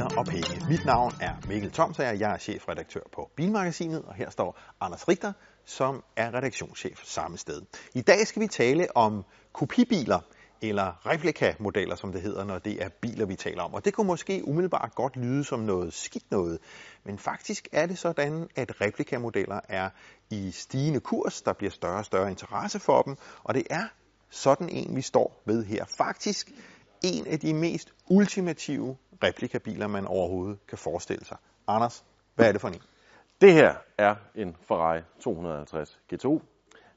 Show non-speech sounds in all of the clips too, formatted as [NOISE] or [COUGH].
Biler og Penge. Mit navn er Mikkel Thomsager, jeg er chefredaktør på Bilmagasinet, og her står Anders Richter, som er redaktionschef samme sted. I dag skal vi tale om kopibiler, eller replikamodeller, som det hedder, når det er biler, vi taler om. Og det kunne måske umiddelbart godt lyde som noget skidt noget, men faktisk er det sådan, at replikamodeller er i stigende kurs. Der bliver større og større interesse for dem, og det er sådan en, vi står ved her. Faktisk en af de mest ultimative replikabiler, man overhovedet kan forestille sig. Anders, hvad er det for en? Det her er en Ferrari 250 GTO.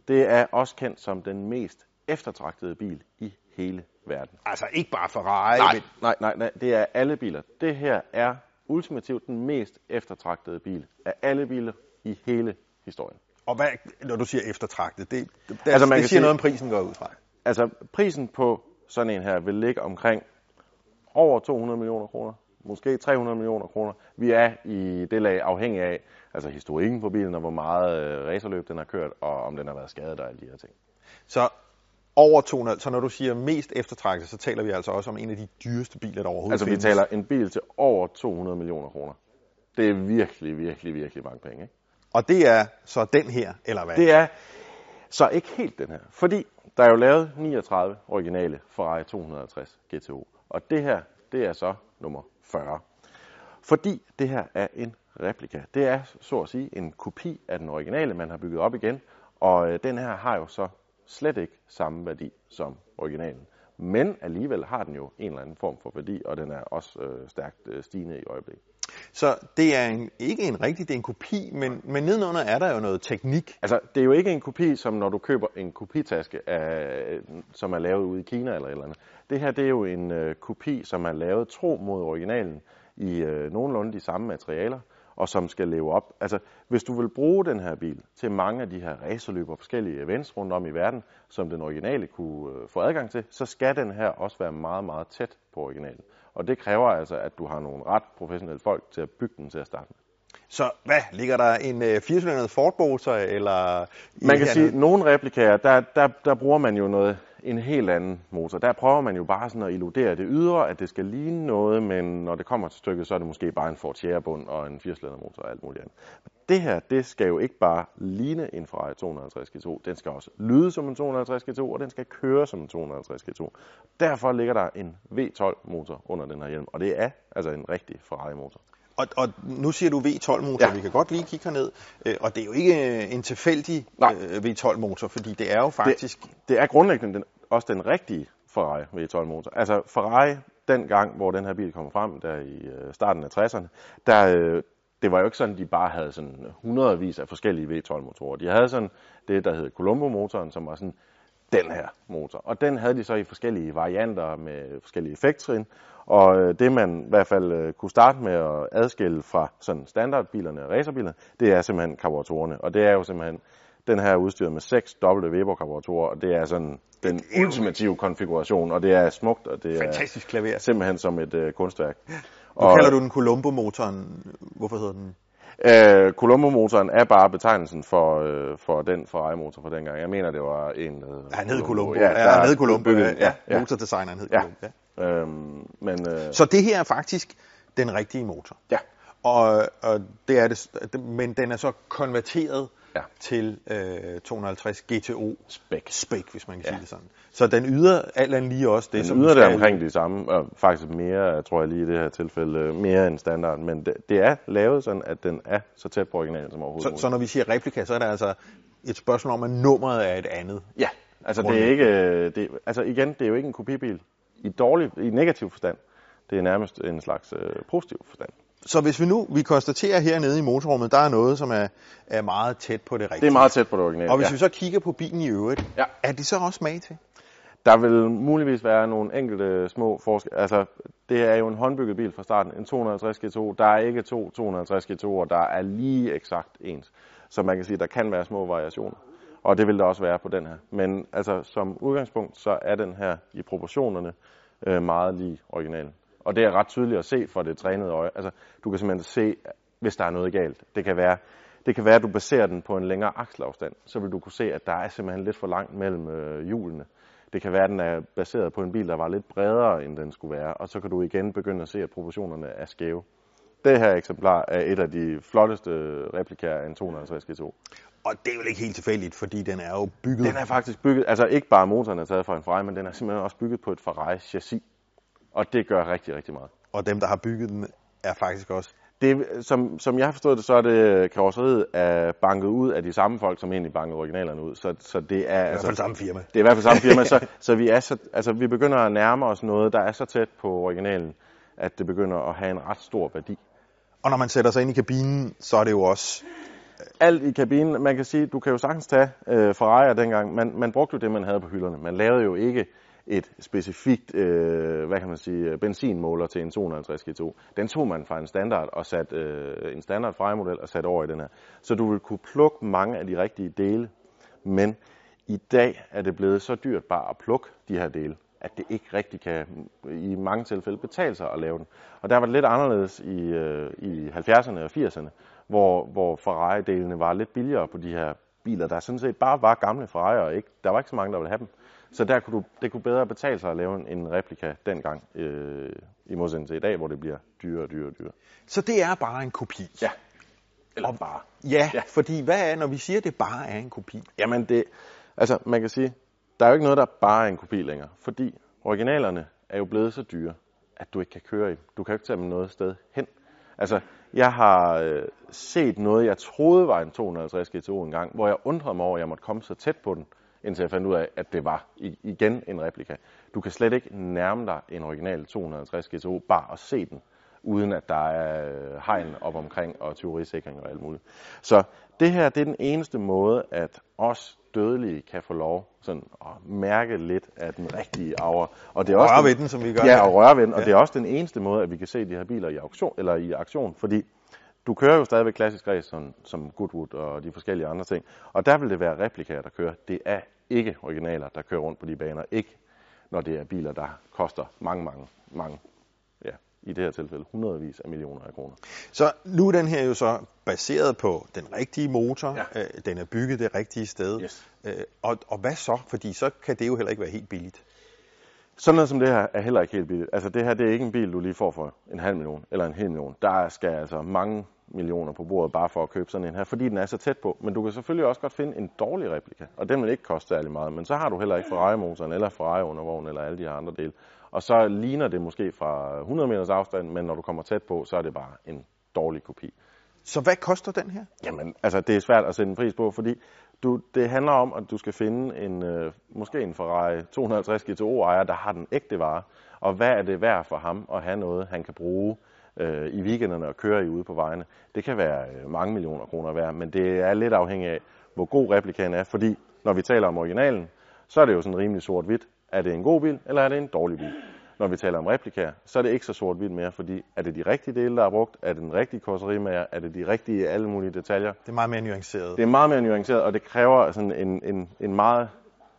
Det er også kendt som den mest eftertragtede bil i hele verden. Altså ikke bare Ferrari. Nej, men... nej, nej, nej, det er alle biler. Det her er ultimativt den mest eftertragtede bil af alle biler i hele historien. Og hvad, når du siger eftertragtet, det, det, Altså, man det kan siger sige- noget om prisen går ud fra. Altså, prisen på sådan en her vil ligge omkring over 200 millioner kroner. Måske 300 millioner kroner. Vi er i det lag afhængig af altså historikken på bilen, og hvor meget øh, racerløb den har kørt, og om den har været skadet og alle de her ting. Så over 200, så når du siger mest eftertragtet, så taler vi altså også om en af de dyreste biler, der overhovedet Altså, vi findes. taler en bil til over 200 millioner kroner. Det er virkelig, virkelig, virkelig mange penge, ikke? Og det er så den her, eller hvad? Det er så ikke helt den her, fordi der er jo lavet 39 originale Ferrari 250 GTO, og det her, det er så nummer 40. Fordi det her er en replika. Det er så at sige en kopi af den originale, man har bygget op igen, og øh, den her har jo så slet ikke samme værdi som originalen. Men alligevel har den jo en eller anden form for værdi, og den er også øh, stærkt øh, stigende i øjeblikket. Så det er en, ikke en rigtig, det er en kopi, men, men nedenunder er der jo noget teknik. Altså, det er jo ikke en kopi, som når du køber en kopitaske, af, som er lavet ude i Kina eller et eller andet. Det her, det er jo en øh, kopi, som er lavet tro mod originalen i øh, nogenlunde de samme materialer, og som skal leve op. Altså, hvis du vil bruge den her bil til mange af de her racerløb og forskellige events rundt om i verden, som den originale kunne øh, få adgang til, så skal den her også være meget, meget tæt på originalen. Og det kræver altså, at du har nogle ret professionelle folk til at bygge den til at starte med. Så hvad, ligger der en øh, 4 Ford motor, eller... Man kan sige, at nogle replikaer, der, der, der bruger man jo noget, en helt anden motor. Der prøver man jo bare sådan at illudere det ydre, at det skal ligne noget, men når det kommer til stykket, så er det måske bare en Ford Sierra-bund og en 4 motor og alt muligt andet. Det her, det skal jo ikke bare ligne en Ferrari 250 GTO, den skal også lyde som en 250 GTO, og den skal køre som en 250 GTO. Derfor ligger der en V12-motor under den her hjelm, og det er altså en rigtig Ferrari-motor. Og, og nu siger du V12-motor, ja. Vi kan godt lige kigge herned. Øh, og det er jo ikke øh, en tilfældig Nej. øh, V12-motor, fordi det er jo faktisk... Det... det er grundlæggende den, også den rigtige Ferrari V12 motor. Altså Ferrari, den gang, hvor den her bil kom frem, der i starten af 60'erne, der, det var jo ikke sådan, de bare havde sådan hundredvis af forskellige V12 motorer. De havde sådan det, der hed Colombo-motoren, som var sådan den her motor. Og den havde de så i forskellige varianter med forskellige effekttrin. Og øh, det man i hvert fald øh, kunne starte med at adskille fra sådan standardbilerne og racerbilerne, det er simpelthen karboratorerne. Og det er jo simpelthen den her er udstyret med seks dobbelt Weber karburatorer, og det er sådan den ultimative konfiguration, og det er smukt, og det Fantastisk klaver. er simpelthen som et øh, kunstværk. Nu Og kalder du den Colombo-motoren. Hvorfor hedder den? Øh, Colombo-motoren er bare betegnelsen for, øh, for den Ferrari-motor fra dengang. Jeg mener, det var en... Øh, Ja, han hed Colombo. Ja, Ja, han hed Colombo. Ja, ja, ja. Motordesigneren hed Ja. Colombo. Ja. Øhm, men øh, Så det her er faktisk den rigtige motor. ja, Og, og det er det, men den er så konverteret Ja. til øh, 250 GTO spæk. spec, hvis man kan Ja. sige det sådan. Så den yder alt andet lige også det, Den som yder den det omkring de samme, og faktisk mere, tror jeg lige i det her tilfælde, mere end standard. Men det, det er lavet sådan, at den er så tæt på originalen som overhovedet Så, muligt. så når vi siger replika, så er det altså et spørgsmål om, at nummeret er et andet. Ja, altså det er ikke, øh, det, altså igen, det er jo ikke en kopibil i dårlig, i negativ forstand. Det er nærmest en slags øh, positiv forstand. Så hvis vi nu, vi konstaterer hernede i motorrummet, der er noget, som er, er meget tæt på det rigtige. Det er meget tæt på det originale. Og hvis ja. vi så kigger på bilen i øvrigt, Ja. er det så også smag til? Der vil muligvis være nogle enkelte små forskelle. Altså, det er jo en håndbygget bil fra starten. En 250 GTO. Der er ikke to 250 GTO'er, der er lige eksakt ens. Så man kan sige, at der kan være små variationer. Og det vil der også være på den her. Men altså, som udgangspunkt, så er den her i proportionerne øh, meget lige originalen. Og det er ret tydeligt at se for det trænede øje. Altså, du kan simpelthen se, hvis der er noget galt. Det kan være, det kan være, at du baserer den på en længere akselafstand. Så vil du kunne se, at der er simpelthen lidt for langt mellem øh, hjulene. Det kan være, at den er baseret på en bil, der var lidt bredere, end den skulle være, og så kan du igen begynde at se, at proportionerne er skæve. Det her eksemplar er et af de flotteste replikaer af en 250 GTO. Og det er vel ikke helt tilfældigt, fordi den er jo bygget... Den er faktisk bygget, altså ikke bare motoren er taget fra en Ferrari, men den er simpelthen også bygget på et Ferrari chassis. Og det gør rigtig, rigtig meget. Og dem, der har bygget den, er faktisk også... Det, som, som jeg har forstået det, så er det karosseriet er banket ud af de samme folk, som egentlig bankede originalerne ud. Så, så det er, I hvert fald samme firma. Det er i hvert fald samme firma, [LAUGHS] så, så, vi, er så altså, vi begynder at nærme os noget, der er så tæt på originalen, at det begynder at have en ret stor værdi. Og når man sætter sig ind i kabinen, så er det jo også... Alt i kabinen, man kan sige, du kan jo sagtens tage øh, Ferrari dengang. Man, man brugte jo det, man havde på hylderne. Man lavede jo ikke et specifikt, øh, hvad kan man sige, benzinmåler til en 250 G2. Den tog man fra en standard og sat øh, en standard Ferrari-model og sat over i den her. Så du vil kunne plukke mange af de rigtige dele, men i dag er det blevet så dyrt bare at plukke de her dele, at det ikke rigtig kan i mange tilfælde betale sig at lave den. Og der var det lidt anderledes i, øh, i 70'erne og 80'erne, hvor, hvor Ferrari-delene var lidt billigere på de her biler, der sådan set bare var gamle Ferrari, og ikke, der var ikke så mange, der ville have dem. Så der kunne du, det kunne bedre betale sig at lave en replika dengang, øh, i modsætning til i dag, hvor det bliver dyrere og dyrere og dyrere. Så det er bare en kopi? Ja. Eller og, bare. Ja, ja, fordi hvad er, når vi siger, at det bare er en kopi? Jamen det, altså man kan sige, der er jo ikke noget, der bare er en kopi længere, fordi originalerne er jo blevet så dyre, at du ikke kan køre i Du kan jo ikke tage dem noget sted hen. Altså, jeg har øh, set noget, jeg troede var en 250 GTO engang, hvor jeg undrede mig over, at jeg måtte komme så tæt på den, indtil jeg fandt ud af, at det var igen en replika. Du kan slet ikke nærme dig en original 250 GTO bare at se den, uden at der er øh, hegn op omkring og teorisikring og alt muligt. Så det her det er den eneste måde, at os dødelige kan få lov sådan at mærke lidt af den rigtige aura. Og det er også røre ved den, som vi gør. Ja, og røre ved den. Og det er også den eneste måde, at vi kan se de her biler i auktion, eller i aktion, fordi du kører jo stadigvæk klassisk race som, som Goodwood og de forskellige andre ting. Og der vil det være replikaer, der kører. Det er ikke originaler, der kører rundt på de baner. Ikke når det er biler, der koster mange, mange, mange ja, i det her tilfælde hundredvis af millioner af kroner. Så nu er den her jo så baseret på den rigtige motor, ja. øh, den er bygget det rigtige sted. Yes. Øh, og, og hvad så? Fordi så kan det jo heller ikke være helt billigt. Sådan noget som det her er heller ikke helt billigt. Altså det her, det er ikke en bil, du lige får for en halv million eller en hel million. Der skal altså mange millioner på bordet bare for at købe sådan en her, fordi den er så tæt på. Men du kan selvfølgelig også godt finde en dårlig replika, og den vil ikke koste særlig meget. Men så har du heller ikke Ferrari-motoren eller Ferrari-undervognen eller alle de her andre dele. Og så ligner det måske fra 100 meters afstand, men når du kommer tæt på, så er det bare en dårlig kopi. Så hvad koster den her? Jamen, altså det er svært at sætte en pris på, fordi du, det handler om, at du skal finde en, øh, måske en Ferrari 250 GTO-ejer, der har den ægte vare. Og hvad er det værd for ham at have noget, han kan bruge øh, i weekenderne og køre i ude på vejene? Det kan være øh, mange millioner kroner værd, men det er lidt afhængigt af, hvor god replikaen er. Fordi når vi taler om originalen, så er det jo sådan rimelig sort-hvidt. Er det en god bil, eller er det en dårlig bil? Når vi taler om replikaer, så er det ikke så sort-hvidt mere, fordi er det de rigtige dele, der er brugt? Er det den rigtige karosserimager? Er det de rigtige alle mulige detaljer? Det er meget mere nuanceret. Det er meget mere nuanceret, og det kræver sådan en, en, en meget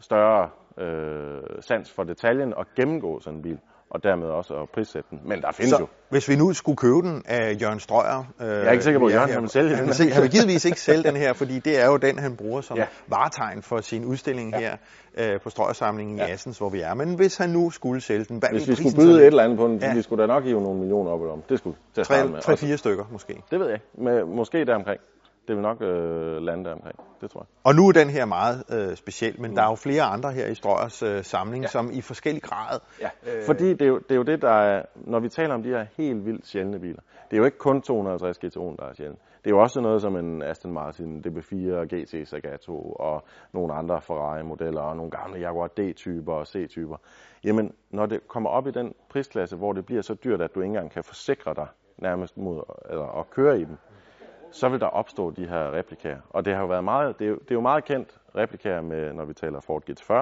større øh, sans for detaljen at gennemgå sådan en bil og dermed også at prissætte den. Men der findes så, jo. Hvis vi nu skulle købe den af Jørgen Strøger... Øh, jeg er ikke sikker på, at Jørgen ja, vil sælge den. Han vil, han vil givetvis ikke sælge den her, fordi det er jo den, han bruger som ja. varetegn for sin udstilling ja. her øh, på Strøgersamlingen ja. i Assens, hvor vi er. Men hvis han nu skulle sælge den, hvad Hvis vi skulle byde et eller andet på den, ja. vi skulle da nok give nogle millioner op om. Det skulle til at starte med. 3-4 stykker måske. Det ved jeg ikke. Måske deromkring det vil nok øh, lande der omkring, det tror jeg. Og nu er den her meget øh, speciel, men mm. der er jo flere andre her i Strøgers øh, samling, ja. som i forskellig grad... Ja, øh, fordi det er, jo, det er jo det, der er, når vi taler om de her helt vildt sjældne biler, det er jo ikke kun 250 GTO'en, der er sjældent. Det er jo også noget som en Aston Martin DB4, GT Zagato og nogle andre Ferrari-modeller og nogle gamle Jaguar D-typer og C-typer. Jamen, når det kommer op i den prisklasse, hvor det bliver så dyrt, at du ikke engang kan forsikre dig nærmest mod eller, at køre i dem, så vil der opstå de her replikaer. Og det har jo været meget, det er jo, det er jo meget kendt replikaer med, når vi taler Ford GT40,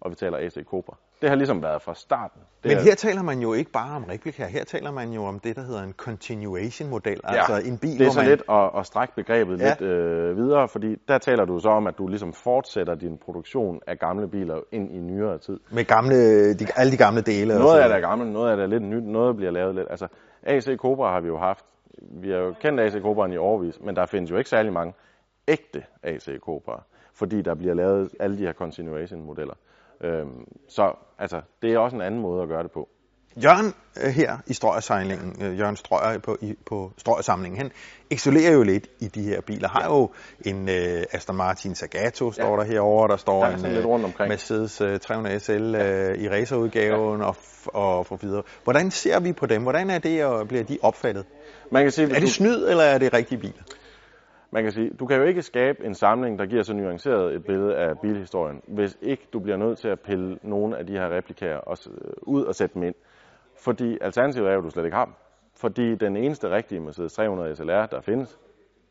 og vi taler AC Cobra. Det har ligesom været fra starten. Det Men her er... taler man jo ikke bare om replikaer, her taler man jo om det, der hedder en continuation model, ja, altså en bil, det er så man... lidt at, at strække begrebet ja. lidt øh, videre, fordi der taler du så om, at du ligesom fortsætter din produktion af gamle biler ind i nyere tid. Med gamle, de, alle de gamle dele. Noget af det er gammelt, noget af det er lidt nyt, noget bliver lavet lidt. Altså AC Cobra har vi jo haft vi har jo kendt AC Cobraen i overvis, men der findes jo ikke særlig mange ægte AC Cobra, fordi der bliver lavet alle de her continuation modeller. Øhm, så altså, det er også en anden måde at gøre det på. Jørgen øh, her i strøgersejlingen, øh, Jørgen Strøger på, i, på strøgersamlingen, han excellerer jo lidt i de her biler. Har jo en øh, Aston Martin Zagato, står ja. der herovre, der står Der er en lidt rundt omkring. Mercedes øh, 300 SL øh, i racerudgaven ja. og, og for videre. Hvordan ser vi på dem? Hvordan er det, og bliver de opfattet? Man kan sige, Er det du- snyd, eller er det rigtige biler? Man kan sige, du kan jo ikke skabe en samling, der giver så nuanceret et billede af bilhistorien, hvis ikke du bliver nødt til at pille nogle af de her øh, ud og sætte dem ind. Fordi alternativet er jo, at du slet ikke har dem. Fordi den eneste rigtige Mercedes 300 SLR, der findes,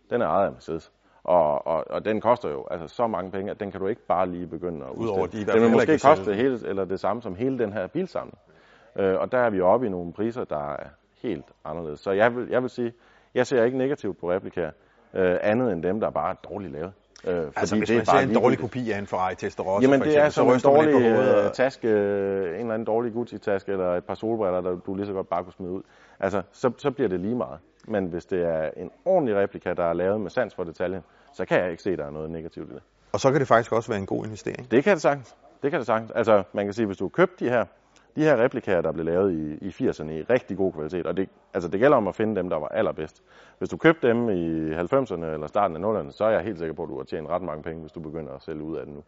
den er ejet af Mercedes. Og, og, og den koster jo altså så mange penge, at den kan du ikke bare lige begynde at Udover udstille. de Den vil måske koste hele, eller det samme som hele den her bilsamling. Øh, og der er vi oppe i nogle priser, der er helt anderledes. Så jeg vil, jeg vil sige, jeg ser ikke negativt på replikaer, øh, andet end dem, der bare er dårligt lavet. Øh, fordi Altså, hvis det er man ser bare en dårlig kopi af en Ferrari Testarossa, Jamen for det eksempel, er som en man lidt dårlig på hovedet øh, og- taske, øh, en eller anden dårlig Gucci-taske, eller et par solbriller, der du lige så godt bare kunne smide ud. Altså, så, så bliver det lige meget. Men hvis det er en ordentlig replika, der er lavet med sans for detaljen, så kan jeg ikke se, at der er noget negativt i det. Og så kan det faktisk også være en god investering. Det kan det sagtens. Det kan det sagtens. Altså, man kan sige, hvis du købte de her, de her replikaer, der blev lavet i, i 80'erne i rigtig god kvalitet, og det, altså det gælder om at finde dem, der var allerbedst. Hvis du købte dem i 90'erne eller starten af 0'erne, så er jeg helt sikker på, at du har tjent ret mange penge, hvis du begynder at sælge ud af det nu.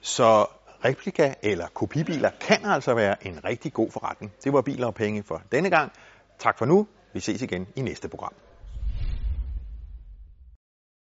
Så replika eller kopibiler kan altså være en rigtig god forretning. Det var Biler og Penge for denne gang. Tak for nu. Vi ses igen i næste program.